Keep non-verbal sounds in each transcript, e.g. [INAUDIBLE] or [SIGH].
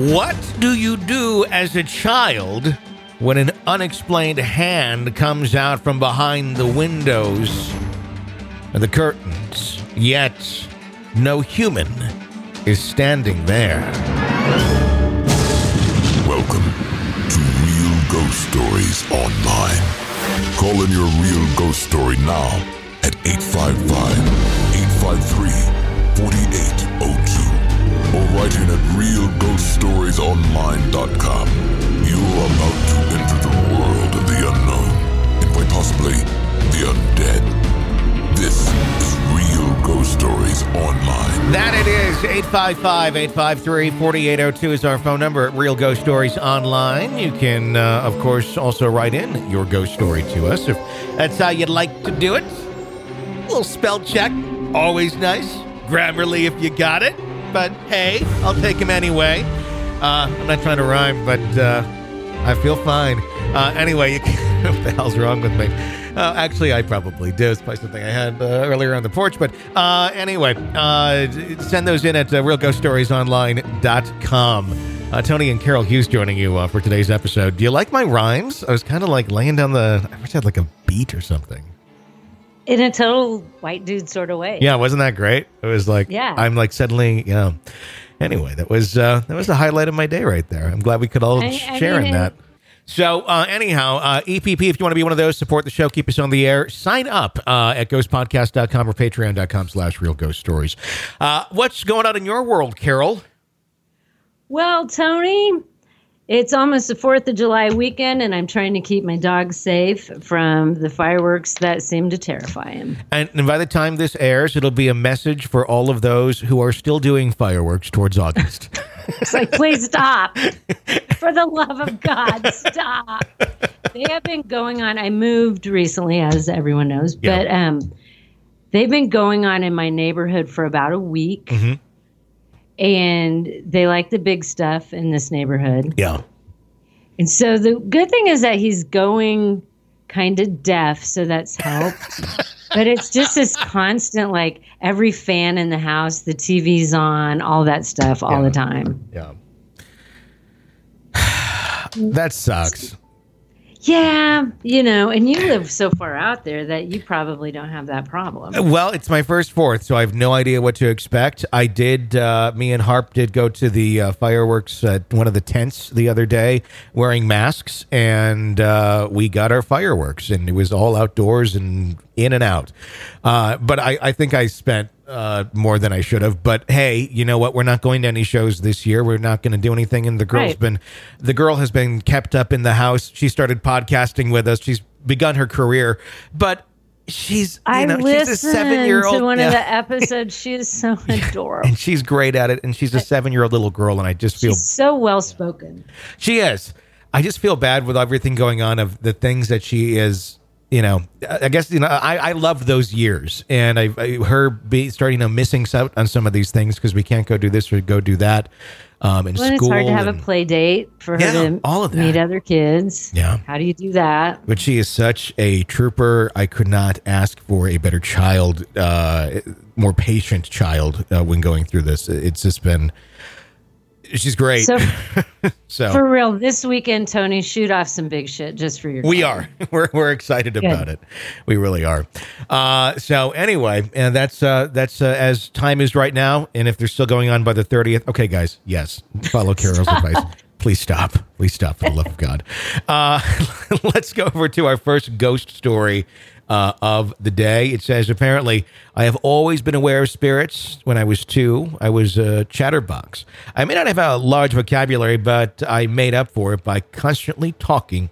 What do you do as a child when an unexplained hand comes out from behind the windows and the curtains, yet no human is standing there? Welcome to Real Ghost Stories Online. Call in your real ghost story now at 855 853 4802 or write in at realghoststoriesonline.com. You are about to enter the world of the unknown and quite possibly the undead. This is Real Ghost Stories Online. That it is. 855 853 4802 is our phone number at Real Ghost Stories Online. You can, uh, of course, also write in your ghost story to us if that's how you'd like to do it. A little spell check, always nice. Grammarly if you got it. But hey, I'll take him anyway. Uh, I'm not trying to rhyme, but uh, I feel fine. Uh, anyway, you can, [LAUGHS] what the hell's wrong with me? Uh, actually, I probably do. It's probably something I had uh, earlier on the porch. But uh, anyway, send those in at uh, realghoststoriesonline.com. Uh, Tony and Carol Hughes joining you uh, for today's episode. Do you like my rhymes? I was kind of like laying down the, I wish I had like a beat or something. In a total white dude sort of way. Yeah, wasn't that great? It was like, Yeah. I'm like suddenly, yeah. Anyway, that was uh, that was the highlight of my day right there. I'm glad we could all I- I share in that. So, uh, anyhow, uh, EPP, if you want to be one of those, support the show, keep us on the air, sign up uh, at ghostpodcast.com or patreon.com slash real ghost stories. Uh, what's going on in your world, Carol? Well, Tony, it's almost the 4th of July weekend, and I'm trying to keep my dog safe from the fireworks that seem to terrify him. And, and by the time this airs, it'll be a message for all of those who are still doing fireworks towards August. [LAUGHS] It's like, please stop. For the love of God, stop. They have been going on. I moved recently, as everyone knows, Yeah. but um, they've been going on in my neighborhood for about a week. Mhm. And they like the big stuff in this neighborhood. yeah. And so the good thing is that he's going kind of deaf, so that's helped. [LAUGHS] but it's just this constant, like every fan in the house, the TV's on, all that stuff all Yeah. the time. Yeah. [SIGHS] that sucks. Yeah, you know, and you live so far out there that you probably don't have that problem. Well, it's my first fourth, so I have no idea what to expect. I did, uh, me and Harp did go to the uh, fireworks at one of the tents the other day wearing masks, and uh, we got our fireworks, and it was all outdoors and in and out. Uh, but I, I think I spent uh, more than I should have. But hey, you know what? We're not going to any shows this year. We're not going to do anything. And the girl's Right. been, the girl has been kept up in the house. She started podcasting with us. She's begun her career, but she's, you I know, she's a listened seven year old. to one of the episodes. She is so [LAUGHS] adorable. and she's great at it. And she's a seven year old little girl. And I just feel She's so well spoken. she is. I just feel bad with everything going on of the things that she is you know, I guess you know, I, I loved those years, and I, I her be starting know missing out on some of these things because we can't go do this or go do that. Um, in Well, school, it's hard to have and- a play date for her Yeah, to all of meet that. other kids. Yeah. How do you do that? But she is such a trooper. I could not ask for a better child, uh, more patient child uh, when going through this. It's just been, she's great. So, [LAUGHS] So, for real, this weekend, Tony, shoot off some big shit just for your. we daughter. are. [LAUGHS] We're, we're excited about it. We really are. Uh, so anyway, and that's uh, that's uh, as time is right now. And if they're still going on by the thirtieth, okay, guys, yes, follow Carol's advice. Please stop. Please stop for the love of God. Uh, [LAUGHS] let's go over to our first ghost story uh, of the day. It says apparently I have always been aware of spirits. When I was two, I was a chatterbox. I may not have a large vocabulary, but I made up for it by constantly talking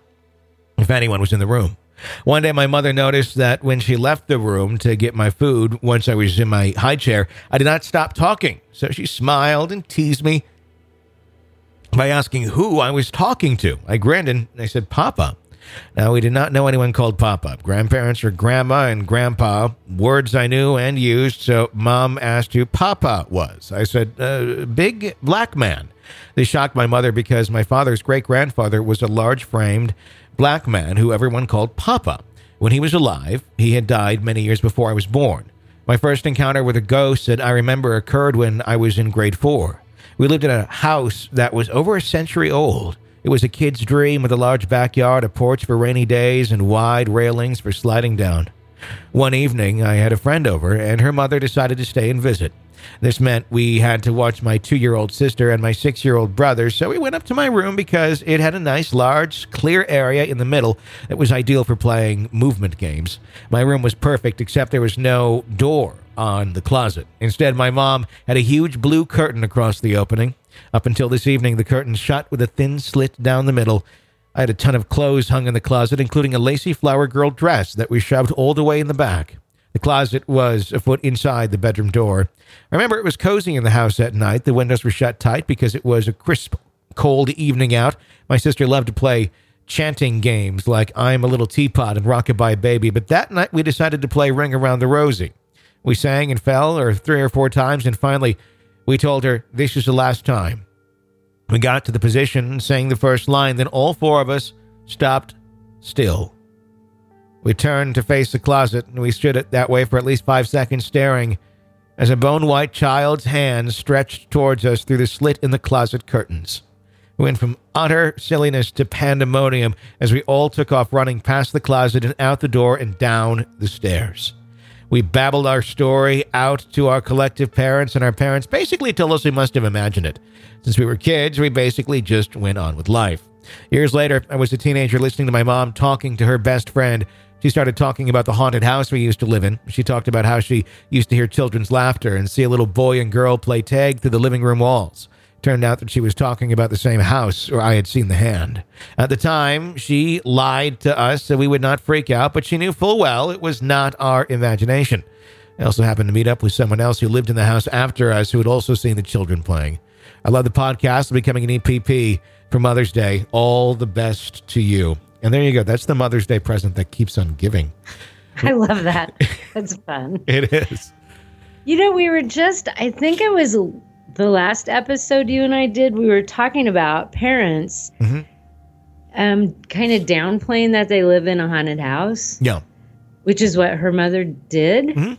if anyone was in the room. One day, my mother noticed that when she left the room to get my food, once I was in my high chair, I did not stop talking. So she smiled and teased me by asking who I was talking to. I grinned and I said, Papa. Now, we did not know anyone called Papa. Grandparents were Grandma and Grandpa, words I knew and used, so Mom asked who Papa was. I said, uh, Big black man. This shocked my mother because my father's great grandfather was a large framed black man who everyone called Papa. When he was alive, he had died many years before I was born. My first encounter with a ghost that I remember occurred when I was in grade four. We lived in a house that was over a century old. It was a kid's dream with a large backyard, a porch for rainy days, and wide railings for sliding down. One evening, I had a friend over, and her mother decided to stay and visit. This meant we had to watch my two year old sister and my six year old brother, so we went up to my room because it had a nice, large, clear area in the middle that was ideal for playing movement games. My room was perfect, except there was no door on the closet. Instead, my mom had a huge blue curtain across the opening. Up until this evening, the curtain shut with a thin slit down the middle. I had a ton of clothes hung in the closet, including a lacy flower girl dress that we shoved all the way in the back. The closet was a foot inside the bedroom door. I remember it was cozy in the house at night. The windows were shut tight because it was a crisp, cold evening out. My sister loved to play chanting games like I'm a Little Teapot and Rockabye Baby, but that night we decided to play Ring Around the Rosie. We sang and fell or three or four times, and finally we told her this is the last time. We got to the position sang the first line, then all four of us stopped still. We turned to face the closet, and we stood it that way for at least five seconds, staring as a bone white child's hand stretched towards us through the slit in the closet curtains. We went from utter silliness to pandemonium as we all took off running past the closet and out the door and down the stairs. We babbled our story out to our collective parents, and our parents basically told us we must have imagined it. Since we were kids, we basically just went on with life. Years later, I was a teenager listening to my mom talking to her best friend. She started talking about the haunted house we used to live in. She talked about how she used to hear children's laughter and see a little boy and girl play tag through the living room walls. Turned out that she was talking about the same house where I had seen the hand. At the time, she lied to us so we would not freak out, but she knew full well it was not our imagination. I also happened to meet up with someone else who lived in the house after us who had also seen the children playing. I love the podcast, becoming an EPP for Mother's Day. All the best to you. And there you go. That's the Mother's Day present that keeps on giving. [LAUGHS] I love that. That's fun. [LAUGHS] It is. You know, we were just, I think it was the last episode you and I did, we were talking about parents Mhm. um, kind of downplaying that they live in a haunted house, Yeah. which is what her mother did. Mhm.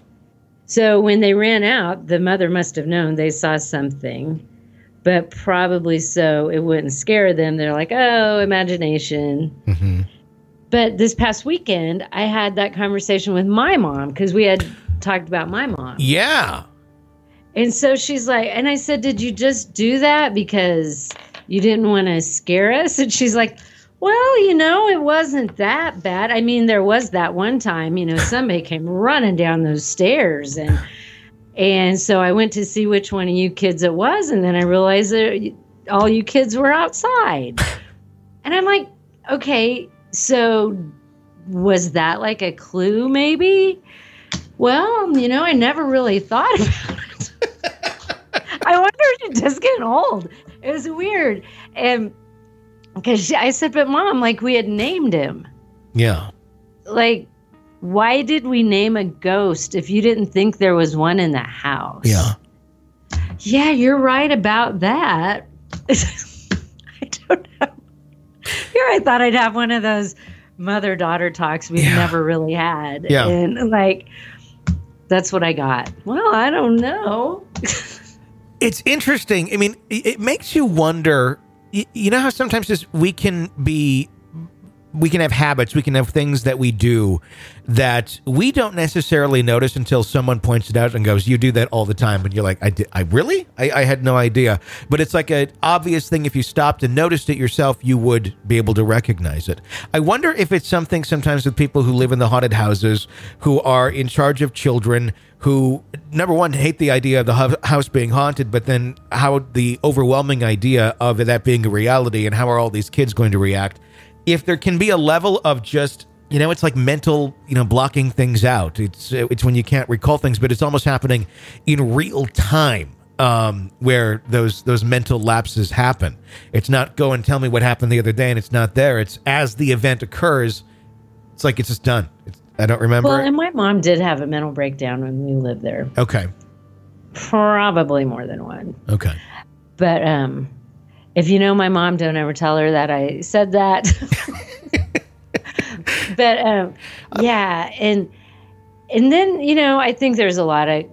So when they ran out, the mother must have known they saw something, but probably so it wouldn't scare them. They're like, oh, imagination. hmm But this past weekend, I had that conversation with my mom because we had talked about my mom. Yeah. And so she's like, and I said, Did you just do that because you didn't want to scare us? [LAUGHS] And she's like, Well, you know, it wasn't that bad. I mean, there was that one time, you know, somebody came running down those stairs and and so I went to see which one of you kids it was, and then I realized that all you kids were outside. [LAUGHS] And I'm like, okay, so was that like a clue maybe? Well, you know, I never really thought [LAUGHS] about it. I wonder if she's [LAUGHS] just getting old. It was weird. And because I said, but mom, like we had named him. Yeah. like, why did we name a ghost if you didn't think there was one in the house? Yeah. Yeah, you're right about that. [LAUGHS] I don't know. Here I thought I'd have one of those mother daughter talks we've Yeah. never really had. Yeah. And like, that's what I got. Well, I don't know. [LAUGHS] It's interesting. I mean, it, makes you wonder. You know how sometimes just we can be, we can have habits, we can have things that we do that we don't necessarily notice until someone points it out and goes, "You do that all the time," and you're like, "I did, I really? I, I had no idea." But it's like an obvious thing. If you stopped and noticed it yourself, you would be able to recognize it. I wonder if it's something sometimes with people who live in the haunted houses, who are in charge of children who number one hate the idea of the house being haunted but then how the overwhelming idea of that being a reality and how are all these kids going to react if there can be a level of just you know it's like mental you know blocking things out it's it's when you can't recall things but it's almost happening in real time um, where those those mental lapses happen it's not go and tell me what happened the other day and it's not there it's as the event occurs it's like it's just done it's, i don't remember Well, it. and my mom did have a mental breakdown when we lived there. okay Probably more than one. okay But um, if you know my mom, don't ever tell her that I said that. [LAUGHS] but um, yeah, and and then you know I think there's a lot of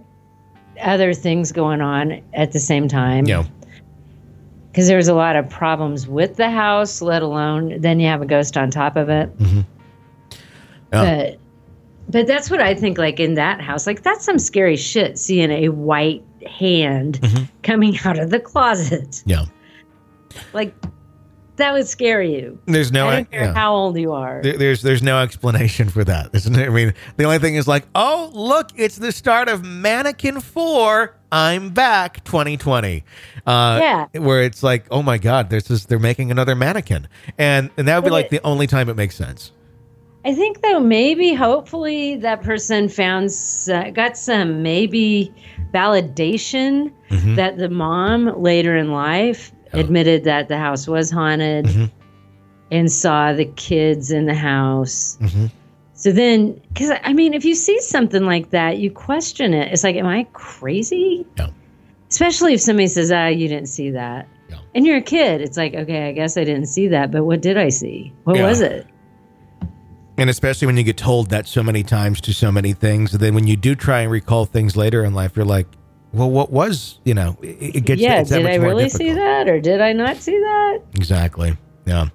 other things going on at the same time. yeah Because there's a lot of problems with the house, let alone then you have a ghost on top of it. Yeah. But but that's what I think. Like in that house, like that's some scary shit. Seeing a white hand coming out of the closet, yeah like that would scare you. there's no I don't care yeah. how old you are. There- there's there's no explanation for that, isn't it? I mean, the only thing is like, oh, look, it's the start of Mannequin Four. I'm back, 2020. Uh, Yeah. where it's like, oh my God, there's this they're making another mannequin, and and that would be But like it- the only time it makes sense. I think though maybe hopefully that person found uh, got some maybe validation Mm-hmm. that the mom later in life admitted that the house was haunted Mm-hmm. and saw the kids in the house. Mhm. So then, because I mean, if you see something like that, you question it. It's like, am I crazy? Especially if somebody says, "Ah, you didn't see that," and you're a kid. It's like, okay, I guess I didn't see that, but what did I see? What Yeah. was it? And especially when you get told that so many times to so many things, and then when you do try and recall things later in life, you're like, well, what was you know? It, it gets yeah, it's did I really see that or did I not see that? Exactly. Yeah.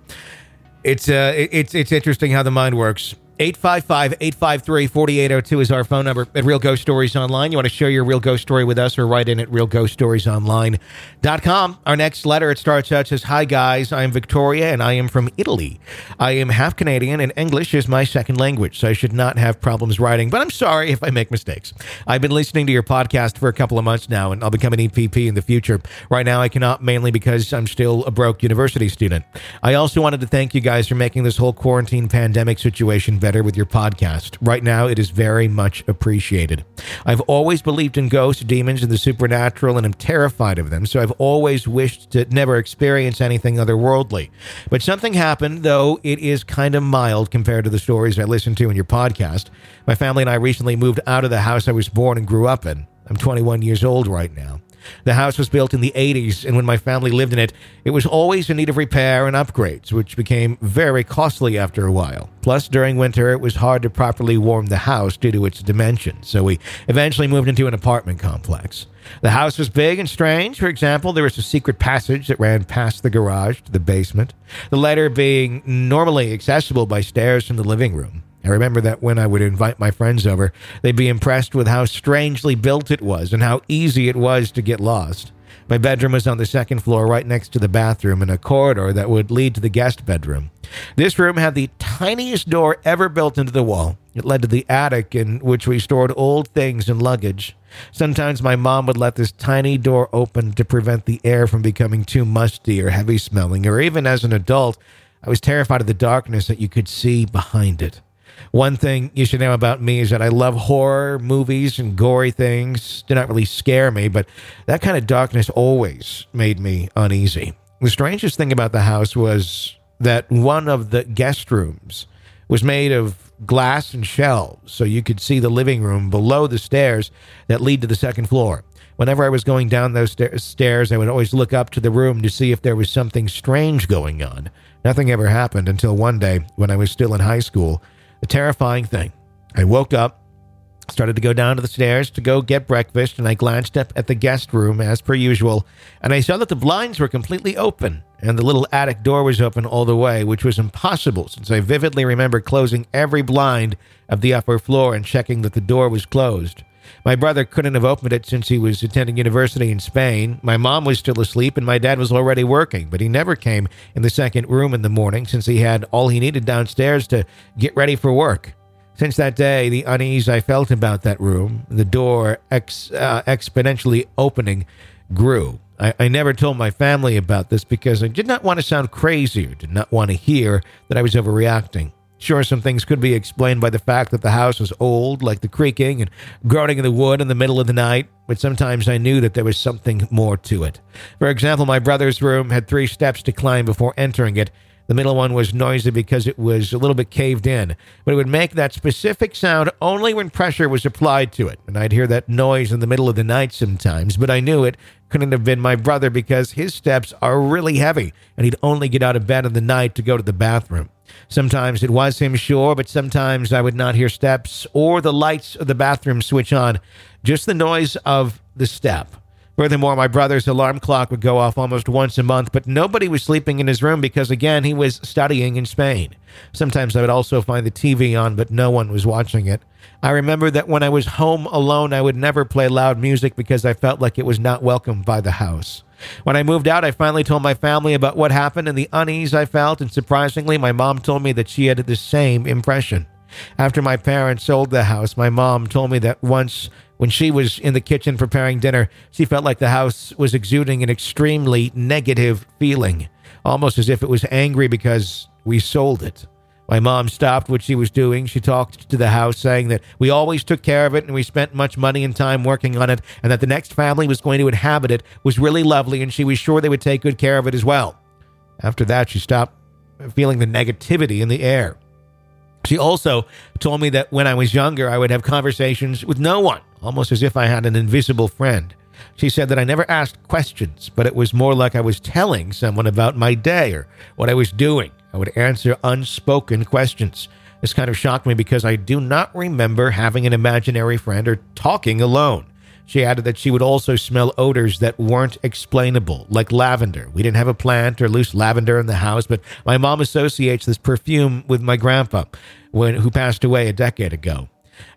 It's uh it- it's it's interesting how the mind works. 855-853-4802 is our phone number at Real Ghost Stories Online. You want to share your real ghost story with us or write in at realghoststoriesonline.com. Our next letter, it starts out says, Hi guys, I'm Victoria and I am from Italy. I am half Canadian and English is my second language, so I should not have problems writing, but I'm sorry if I make mistakes. I've been listening to your podcast for a couple of months now and I'll become an EPP in the future. Right now I cannot mainly because I'm still a broke university student. I also wanted to thank you guys for making this whole quarantine pandemic situation better with your podcast. Right now, it is very much appreciated. I've always believed in ghosts, demons, and the supernatural, and am terrified of them, so I've always wished to never experience anything otherworldly. But something happened, though it is kind of mild compared to the stories I listen to in your podcast. My family and I recently moved out of the house I was born and grew up in. I'm 21 years old right now. The house was built in the 80s, and when my family lived in it, it was always in need of repair and upgrades, which became very costly after a while. Plus, during winter, it was hard to properly warm the house due to its dimensions, so we eventually moved into an apartment complex. The house was big and strange. For example, there was a secret passage that ran past the garage to the basement, the latter being normally accessible by stairs from the living room. I remember that when I would invite my friends over, they'd be impressed with how strangely built it was and how easy it was to get lost. My bedroom was on the second floor, right next to the bathroom, in a corridor that would lead to the guest bedroom. This room had the tiniest door ever built into the wall. It led to the attic, in which we stored old things and luggage. Sometimes my mom would let this tiny door open to prevent the air from becoming too musty or heavy smelling, or even as an adult, I was terrified of the darkness that you could see behind it. One thing you should know about me is that I love horror movies and gory things. Do not really scare me, but that kind of darkness always made me uneasy. The strangest thing about the house was that one of the guest rooms was made of glass and shelves, so you could see the living room below the stairs that lead to the second floor. Whenever I was going down those sta- stairs, I would always look up to the room to see if there was something strange going on. Nothing ever happened until one day when I was still in high school. A terrifying thing. I woke up started to go down to the stairs to go get breakfast, and I glanced up at the guest room as per usual, and I saw that the blinds were completely open and the little attic door was open all the way, which was impossible since I vividly remember closing every blind of the upper floor and checking that the door was closed. My brother couldn't have opened it since he was attending university in Spain. My mom was still asleep and my dad was already working, but he never came in the second room in the morning since he had all he needed downstairs to get ready for work. Since that day, the unease I felt about that room, the door ex, uh, exponentially opening, grew. I, I never told my family about this because I did not want to sound crazy or did not want to hear that I was overreacting. Sure, some things could be explained by the fact that the house was old, like the creaking and groaning in the wood in the middle of the night, but sometimes I knew that there was something more to it. For example, my brother's room had three steps to climb before entering it, the middle one was noisy because it was a little bit caved in, but it would make that specific sound only when pressure was applied to it. And I'd hear that noise in the middle of the night sometimes, but I knew it couldn't have been my brother because his steps are really heavy and he'd only get out of bed in the night to go to the bathroom. Sometimes it was him, sure, but sometimes I would not hear steps or the lights of the bathroom switch on, just the noise of the step. Furthermore, my brother's alarm clock would go off almost once a month, but nobody was sleeping in his room because, again, he was studying in Spain. Sometimes I would also find the TV on, but no one was watching it. I remember that when I was home alone, I would never play loud music because I felt like it was not welcomed by the house. When I moved out, I finally told my family about what happened and the unease I felt, and surprisingly, my mom told me that she had the same impression. After my parents sold the house, my mom told me that once when she was in the kitchen preparing dinner, she felt like the house was exuding an extremely negative feeling, almost as if it was angry because we sold it. My mom stopped what she was doing. She talked to the house, saying that we always took care of it and we spent much money and time working on it, and that the next family was going to inhabit it was really lovely, and she was sure they would take good care of it as well. After that, she stopped feeling the negativity in the air. She also told me that when I was younger, I would have conversations with no one almost as if I had an invisible friend. She said that I never asked questions, but it was more like I was telling someone about my day or what I was doing. I would answer unspoken questions. This kind of shocked me because I do not remember having an imaginary friend or talking alone. She added that she would also smell odors that weren't explainable, like lavender. We didn't have a plant or loose lavender in the house, but my mom associates this perfume with my grandpa, when, who passed away a decade ago.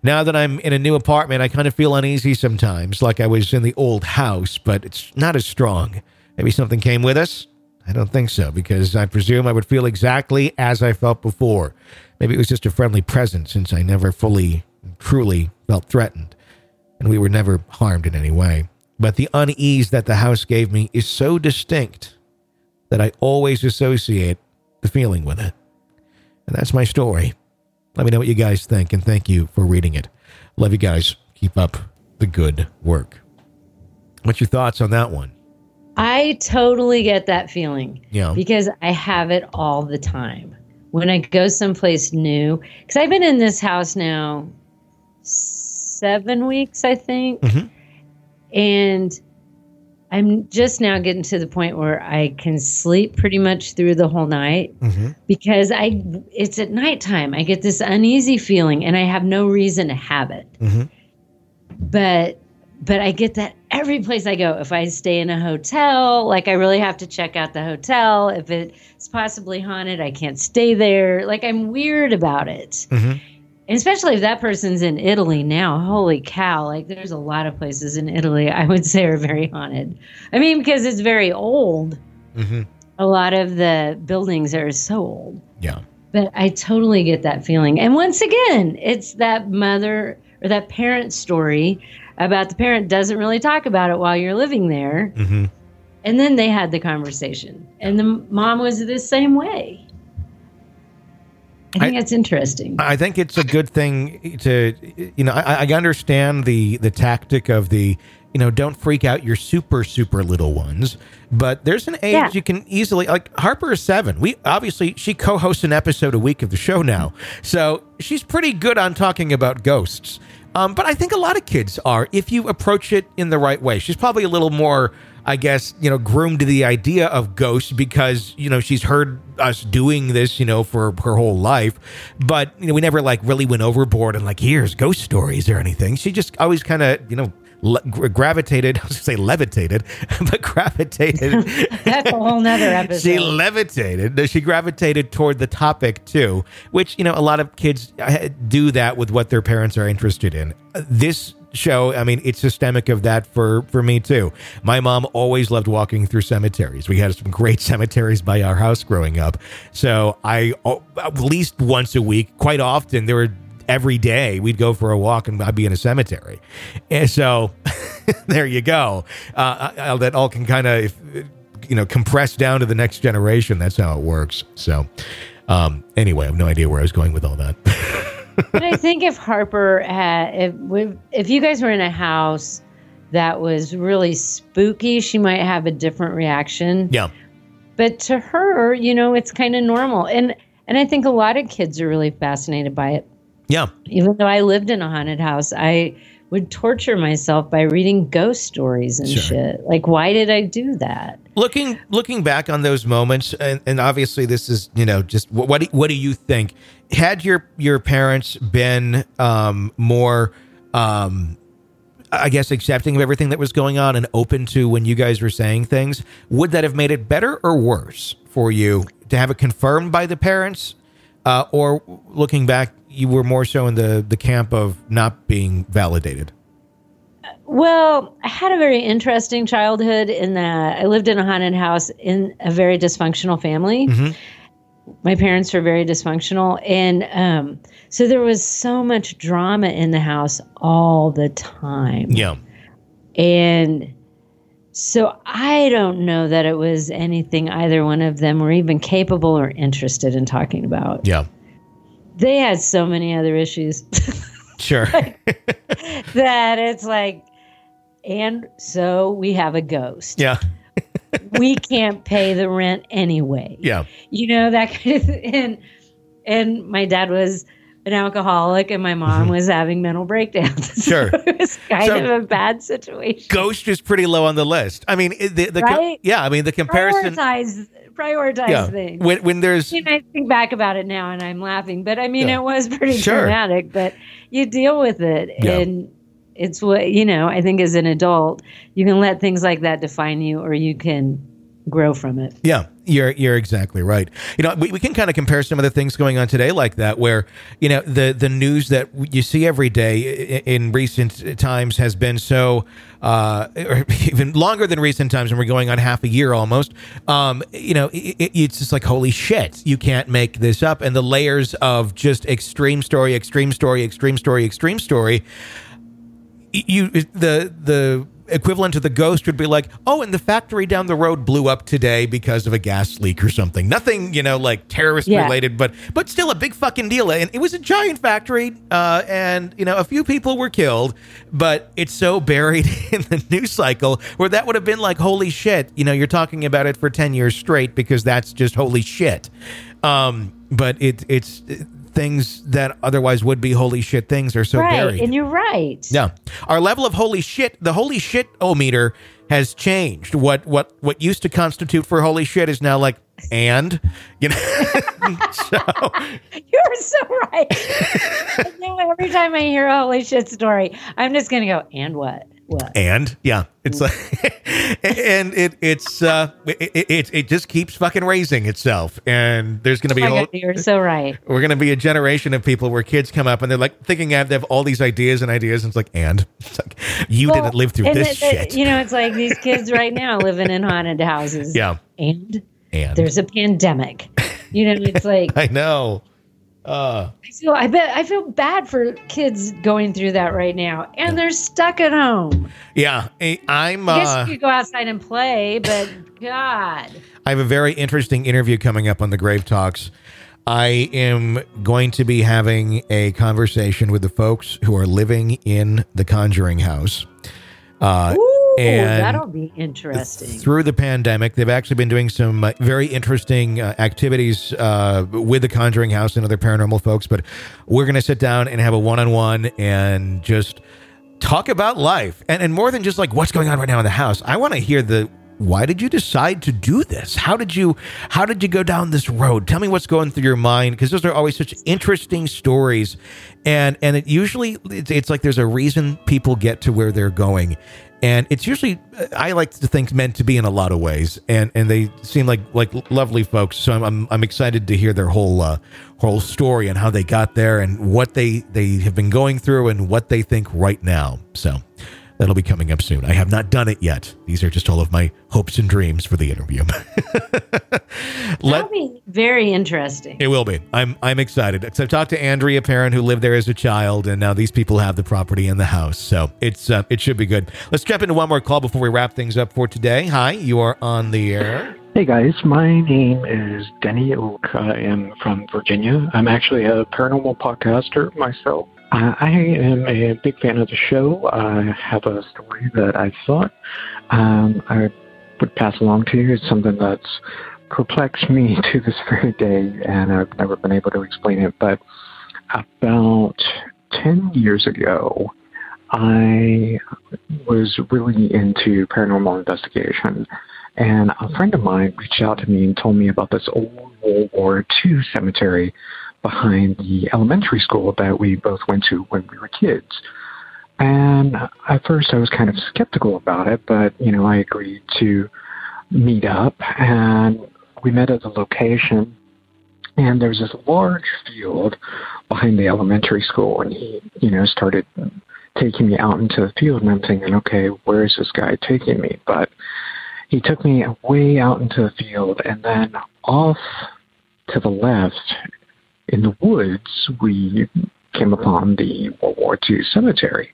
Now that I'm in a new apartment, I kind of feel uneasy sometimes, like I was in the old house, but it's not as strong. Maybe something came with us? I don't think so, because I presume I would feel exactly as I felt before. Maybe it was just a friendly presence since I never fully, truly felt threatened, and we were never harmed in any way. But the unease that the house gave me is so distinct that I always associate the feeling with it. And that's my story. Let me know what you guys think, and thank you for reading it. Love you guys. Keep up the good work. What's your thoughts on that one? I totally get that feeling. Yeah. Because I have it all the time. When I go someplace new, because I've been in this house now seven weeks, I think. Mm-hmm. And I'm just now getting to the point where I can sleep pretty much through the whole night Mm-hmm. because I it's at nighttime. I get this uneasy feeling and I have no reason to have it. Mhm. But but I get that every place I go. If I stay in a hotel, like I really have to check out the hotel. If it's possibly haunted, I can't stay there. Like I'm weird about it. Mhm. And especially if that person's in Italy now, holy cow! Like, there's a lot of places in Italy I would say are very haunted. I mean, because it's very old. Mm-hmm. A lot of the buildings are so old. Yeah. But I totally get that feeling. And once again, it's that mother or that parent story about the parent doesn't really talk about it while you're living there. Mm-hmm. And then they had the conversation. And the mom was the same way. I think I- that's interesting. I think it's a good thing to, you know, I, I understand the the tactic of the you know, don't freak out your super super little ones. But there's an age Yeah. you can easily like Harper is seven. We obviously she co-hosts an episode a week of the show now, so she's pretty good on talking about ghosts. Um, but I think a lot of kids are if you approach it in the right way. She's probably a little more, I guess, you know, groomed to the idea of ghosts because you know she's heard us doing this, you know, for her whole life. But you know, we never like really went overboard and like here's ghost stories or anything. She just always kind of you know. Le- gravitated, [LAUGHS] I was gonna say levitated, [LAUGHS] but gravitated [LAUGHS] That's a whole nother episode. she levitated. She gravitated toward the topic too, which you know a lot of kids uh, do that with what their parents are interested in. Uh, This show, I mean, it's systemic of that for for me too. My mom always loved walking through cemeteries. We had some great cemeteries by our house growing up, so I oh, at least once a week, quite often there were. Every day we'd go for a walk and I'd be in a cemetery. And so [LAUGHS] there you go. Uh, uh, that all can kind of you know compress down to the next generation. That's how it works. So, um, anyway, I have no idea where I was going with all that. [LAUGHS] but I think if Harper had, if we- if you guys were in a house that was really spooky, she might have a different reaction. yeah, But to her, you know, it's kind of normal, and and I think a lot of kids are really fascinated by it. Yeah, Even though I lived in a haunted house, I would torture myself by reading ghost stories and Sure. shit. Like, why did I do that? looking looking back on those moments, and, and obviously this is you know just what what do, what do you think? Had your your parents been um, more um, I guess accepting of everything that was going on and open to when you guys were saying things, would that have made it better or worse for you to have it confirmed by the parents, uh, or looking back, you were more so in the the camp of not being validated? Well, I had a very interesting childhood in that I lived in a haunted house in a very dysfunctional family. My parents were very dysfunctional. And um, so there was so much drama in the house all the time. Yeah, And so I don't know that it was anything either one of them were even capable or interested in talking about. yeah, They had so many other issues [LAUGHS] sure. [LAUGHS] that it's like, and so we have a ghost. yeah, [LAUGHS] we can't pay the rent anyway. yeah, You know, that kind of thing. And, and my dad was an alcoholic and my mom was having mental breakdowns. Mm-hmm. Sure. So it was kind So- of a bad situation. Ghost is pretty low on the list. I mean, the, the co- Right? yeah, I mean the comparison. Prioritize, prioritize Yeah, things. when when there's I mean, I think back about it now and I'm laughing, but I mean, Yeah. it was pretty Sure. traumatic, but you deal with it. Yeah. And it's what, you know, I think as an adult, you can let things like that define you or you can grow from it. Yeah, you're you're exactly right. You know, we, we can kind of compare some of the things going on today like that, where you know the the news that you see every day in recent times has been so, uh, or [LAUGHS] even longer than recent times, and we're going on half a year almost. Um, you know, it, it- it's just like holy shit, you can't make this up, and the layers of just extreme story, extreme story, extreme story, extreme story you the the equivalent to the ghost would be like, oh, and the factory down the road blew up today because of a gas leak or something. Nothing, you know, like terrorist Yeah. related, but but still a big fucking deal. And it was a giant factory, uh, and you know, a few people were killed, but it's so buried [LAUGHS] in the news cycle where that would have been like, holy shit, you know, you're talking about it for ten years straight because that's just holy shit. Um, but it it's things that otherwise would be holy shit things are so right. buried. And you're right. Yeah. Our level of holy shit, the holy shit o meter has changed. What what what used to constitute for holy shit is now like and you know [LAUGHS] so [LAUGHS] You're so right. [LAUGHS] Now every time I hear a holy shit story, I'm just going to go, and what? What? and yeah it's like [LAUGHS] and it it's uh it, it it just keeps fucking raising itself and there's gonna be Oh a whole God, you're so right. we're gonna be a generation of people where kids come up and they're like thinking they have all these ideas and ideas and it's like and [LAUGHS] it's like you Well, didn't live through this it- it- shit You know, it's like [LAUGHS] these kids right now living in haunted houses. yeah And and there's a pandemic. You know, it's like I know uh I feel I bet I feel bad for kids going through that right now, and they're stuck at home. yeah I- I'm I guess uh you could go outside and play, but God, I have a very interesting interview coming up on the Grave Talks. I am going to be having a conversation with the folks who are living in the Conjuring House. Uh, Ooh, and that'll be interesting. through the pandemic, they've actually been doing some uh, very interesting uh, activities uh, with the Conjuring House and other paranormal folks. But we're going to sit down and have a one on one and just talk about life. And, and more than just like what's going on right now in the house, I want to hear the why did you decide to do this how did you how did you go down this road tell me what's going through your mind because those are always such interesting stories and and it usually it's, it's like there's a reason people get to where they're going and it's usually I like to think meant to be in a lot of ways, and and they seem like like lovely folks. So I'm I'm, I'm excited to hear their whole uh, whole story and how they got there and what they they have been going through and what they think right now. So that'll be coming up soon. I have not done it yet. These are just all of my hopes and dreams for the interview. [LAUGHS] That'll be very interesting. It will be. I'm I'm excited. So I talked to Andrea Perron, who lived there as a child, and now these people have the property and the house. So it's uh, it should be good. Let's jump into one more call before we wrap things up for today. Hi, you are on the air. Hey guys, my name is Denny Oak. I am from Virginia. I'm actually a paranormal podcaster myself. Uh, I am a big fan of the show. I have a story that I thought um, I would pass along to you. It's something that's perplexed me [LAUGHS] to this very day, and I've never been able to explain it. But about 10 years ago, I was really into paranormal investigation. And a friend of mine reached out to me and told me about this old World War II cemetery behind the elementary school that we both went to when we were kids. And at first I was kind of skeptical about it, but, you know, I agreed to meet up and we met at the location and there was this large field behind the elementary school and he, you know, started taking me out into the field and I'm thinking, okay, where is this guy taking me? But he took me way out into the field and then off to the left in the woods we came upon the World War II cemetery.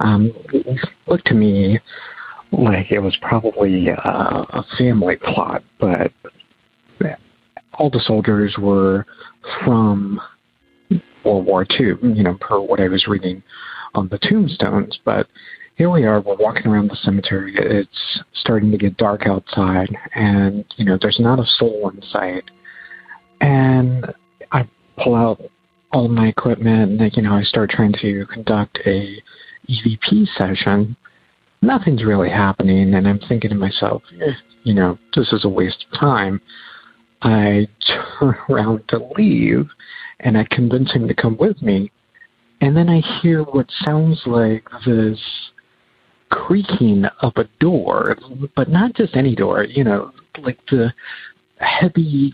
Um, it looked to me like it was probably uh, a family plot, but all the soldiers were from World War II, you know, per what I was reading on the tombstones. But here we are, we're walking around the cemetery. It's starting to get dark outside, and, you know, there's not a soul in sight. And I pull out all my equipment, and, like, you know, I start trying to conduct a EVP session. Nothing's really happening, and I'm thinking to myself, eh, you know, this is a waste of time. I turn [LAUGHS] around to leave, and I convince him to come with me. And then I hear what sounds like this creaking of a door, but not just any door, you know, like the heavy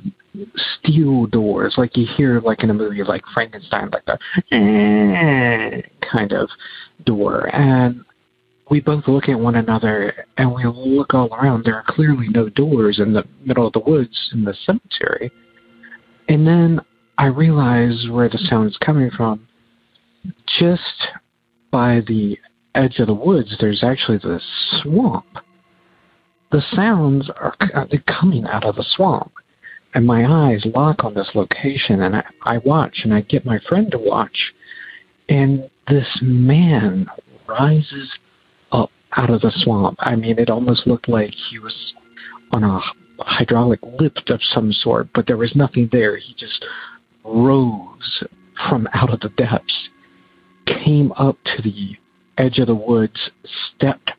steel doors, like you hear like in a movie like Frankenstein, like the eh, kind of door. And we both look at one another and we look all around. There are clearly no doors in the middle of the woods in the cemetery. And then I realize where the sound is coming from. Just by the edge of the woods, there's actually this swamp. The sounds are coming out of the swamp. And my eyes lock on this location, and I, I watch, and I get my friend to watch. And this man rises up out of the swamp. I mean, it almost looked like he was on a hydraulic lift of some sort, but there was nothing there. He just rose from out of the depths, came up to the edge of the woods, stepped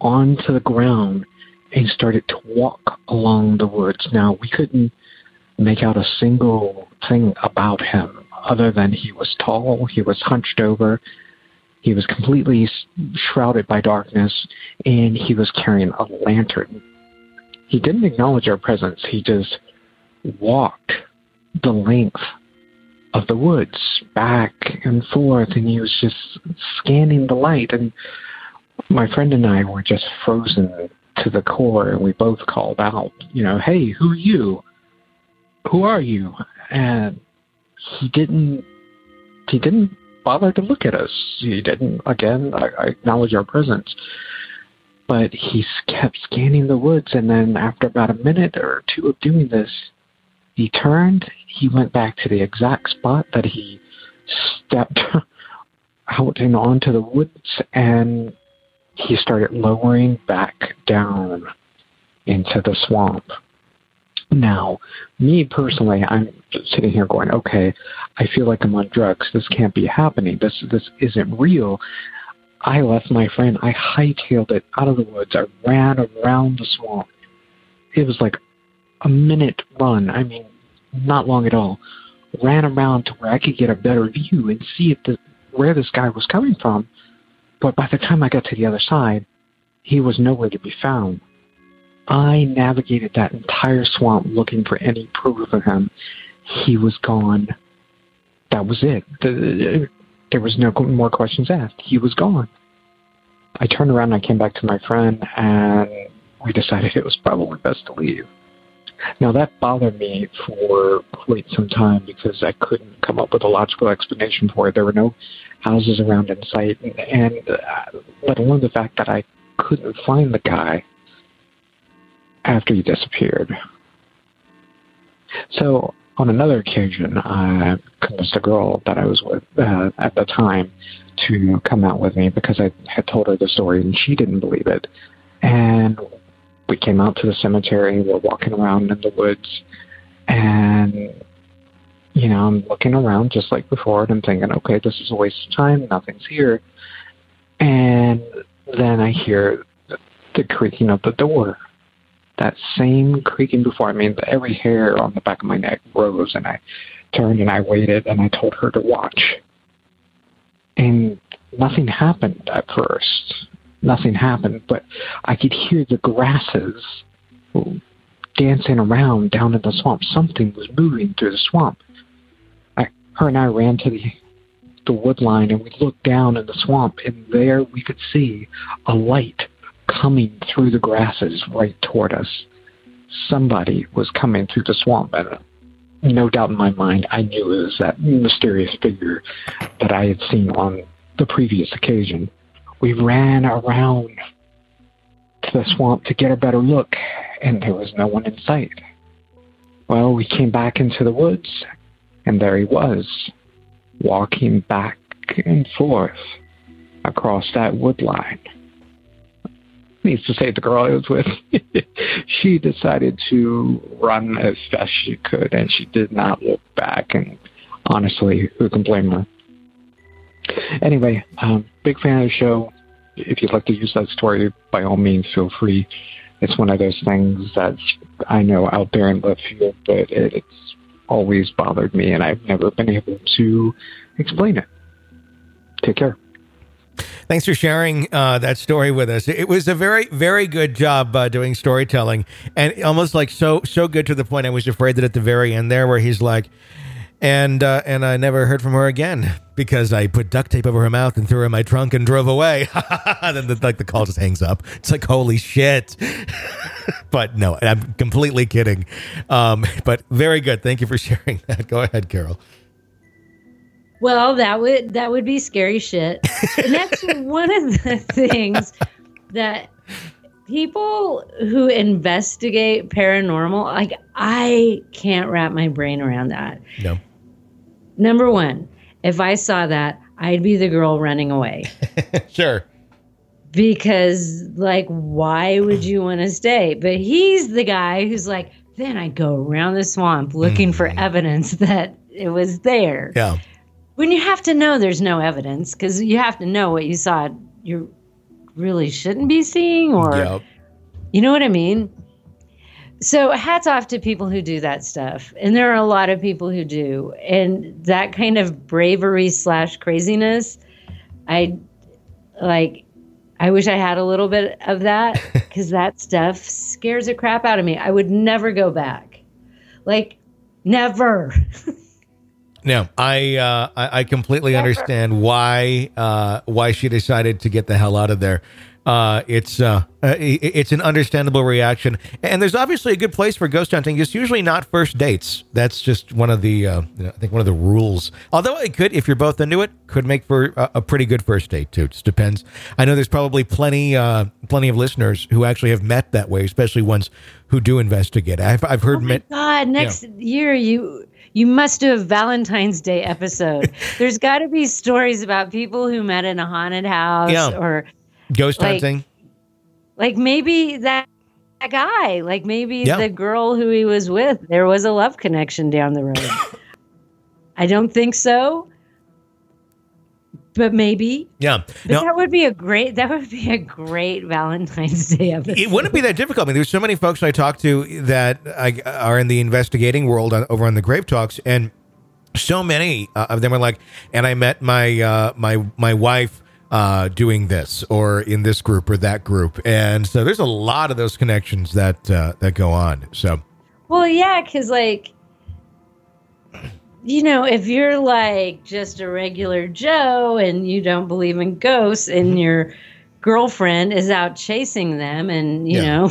onto the ground, and started to walk along the woods. Now, we couldn't make out a single thing about him other than he was tall, he was hunched over, he was completely shrouded by darkness, and he was carrying a lantern. He didn't acknowledge our presence, he just walked the length of the woods back and forth, and he was just scanning the light. And my friend and I were just frozen to the core, and we both called out, you know, hey, who are you? Who are you? And he didn't. He didn't bother to look at us. He didn't. Again, I, I acknowledge our presence, but he kept scanning the woods. And then, after about a minute or two of doing this, he turned. He went back to the exact spot that he stepped [LAUGHS] out and onto the woods, and he started lowering back down into the swamp. Now, me personally, I'm sitting here going, okay, I feel like I'm on drugs. This can't be happening. This this isn't real. I left my friend. I hightailed it out of the woods. I ran around the swamp. It was like a minute run. I mean, not long at all. Ran around to where I could get a better view and see if the, where this guy was coming from. But by the time I got to the other side, he was nowhere to be found. I navigated that entire swamp looking for any proof of him. He was gone. That was it. The, there was no more questions asked. He was gone. I turned around and I came back to my friend, and we decided it was probably best to leave. Now, that bothered me for quite some time because I couldn't come up with a logical explanation for it. There were no houses around in sight, and, and uh, let alone the fact that I couldn't find the guy after he disappeared. So, on another occasion, I convinced a girl that I was with uh, at the time to come out with me because I had told her the story and she didn't believe it. And we came out to the cemetery. We're walking around in the woods, and you know, I'm looking around just like before, and I'm thinking, okay, this is a waste of time. Nothing's here. And then I hear the creaking of the door that same creaking before. I mean, every hair on the back of my neck rose, and I turned and I waited, and I told her to watch. And nothing happened at first. Nothing happened, but I could hear the grasses dancing around down in the swamp. Something was moving through the swamp. I, her and I ran to the the wood line, and we looked down in the swamp, and there we could see a light coming through the grasses right toward us. Somebody was coming through the swamp, and uh, no doubt in my mind, I knew it was that mysterious figure that I had seen on the previous occasion. We ran around to the swamp to get a better look, and there was no one in sight. Well, we came back into the woods, and there he was, walking back and forth across that wood line needs to say the girl I was with, [LAUGHS] she decided to run as fast as she could, and she did not look back. And honestly, who can blame her? Anyway, um, big fan of the show. If you'd like to use that story, by all means, feel free. It's one of those things that's I know out there in left field, but it, it's always bothered me, and I've never been able to explain it. Take care. Thanks for sharing uh, that story with us. It was a very, very good job uh, doing storytelling, and almost like so, so good to the point I was afraid that at the very end there, where he's like, and uh, and I never heard from her again because I put duct tape over her mouth and threw her in my trunk and drove away. [LAUGHS] then the, like the call just hangs up. It's like holy shit. [LAUGHS] but no, I'm completely kidding. Um, but very good. Thank you for sharing that. Go ahead, Carol. Well, that would that would be scary shit. and that's [LAUGHS] one of the things that people who investigate paranormal, like I can't wrap my brain around that. No. Number one, if I saw that, I'd be the girl running away. [LAUGHS] sure. Because like why would you want to stay? But he's the guy who's like, then I go around the swamp looking mm. for evidence that it was there. Yeah when you have to know there's no evidence because you have to know what you saw you really shouldn't be seeing or yep. you know what i mean? So hats off to people who do that stuff and there are a lot of people who do and that kind of bravery slash craziness i like i wish i had a little bit of that [LAUGHS] because that stuff scares the crap out of me. I would never go back. Like never [LAUGHS] No, I uh, I, I completely understand why uh, why she decided to get the hell out of there. Uh, it's uh, uh it's an understandable reaction, and there's obviously a good place for ghost hunting. It's usually not first dates. That's just one of the uh, I think one of the rules. Although it could, if you're both into it, could make for a, a pretty good first date too. It just depends. I know there's probably plenty uh, plenty of listeners who actually have met that way, especially ones who do investigate. I've I've heard. Oh my God! Next you know, year you you must do a Valentine's Day episode. [LAUGHS] There's got to be stories about people who met in a haunted house yeah. or Ghost Like- hunting. Like maybe that, that guy, like maybe Yeah. the girl who he was with, there was a love connection down the road. [LAUGHS] I don't think so. But maybe. Yeah. But No, that would be a great that would be a great Valentine's Day episode. it wouldn't be that difficult. I mean, there's so many folks I talk to that I, are in the investigating world on, over on the Grave Talks, and so many uh, of them are like, and I met my uh, my my wife uh, doing this or in this group or that group, and so there's a lot of those connections that uh, that go on. So Well, yeah, because like, you know, if you're like just a regular Joe and you don't believe in ghosts, and mm-hmm. your girlfriend is out chasing them, and you Yeah.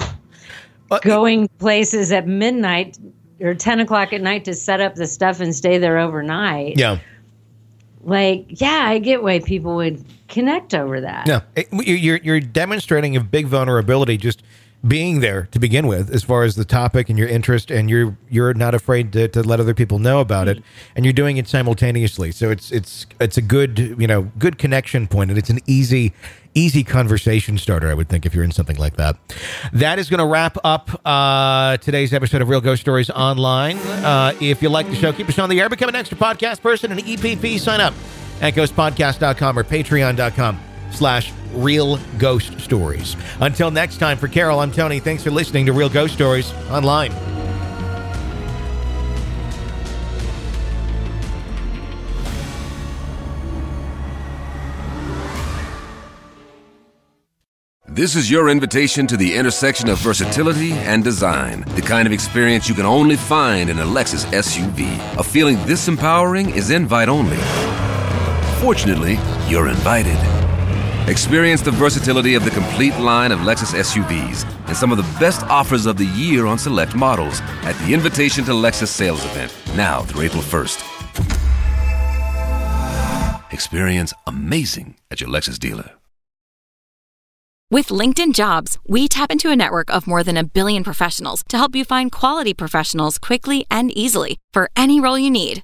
know, going places at midnight or ten o'clock at night to set up the stuff and stay there overnight. yeah, Like, yeah, I get why people would connect over that. yeah, It- you're you're demonstrating a big vulnerability just being there to begin with as far as the topic and your interest and you're you're not afraid to, to let other people know about it and you're doing it simultaneously. So it's it's it's a good you know good connection point and it's an easy easy conversation starter i would think if you're in something like that. That is going to wrap up uh, today's episode of real ghost stories online. Uh, if you like the show keep us on the air. Become an extra podcast person and epp sign up at ghostpodcast.com or patreon.com slash real ghost stories. Until next time, for Carol, I'm Tony. Thanks for listening to Real Ghost Stories Online. This is your invitation to the intersection of versatility and design. The kind of experience you can only find in a Lexus SUV. A feeling this empowering is invite only. Fortunately, you're invited. Experience the versatility of the complete line of Lexus SUVs and some of the best offers of the year on select models at the Invitation to Lexus sales event, now through April 1st. Experience amazing at your Lexus dealer. With LinkedIn Jobs, we tap into a network of more than a billion professionals to help you find quality professionals quickly and easily for any role you need.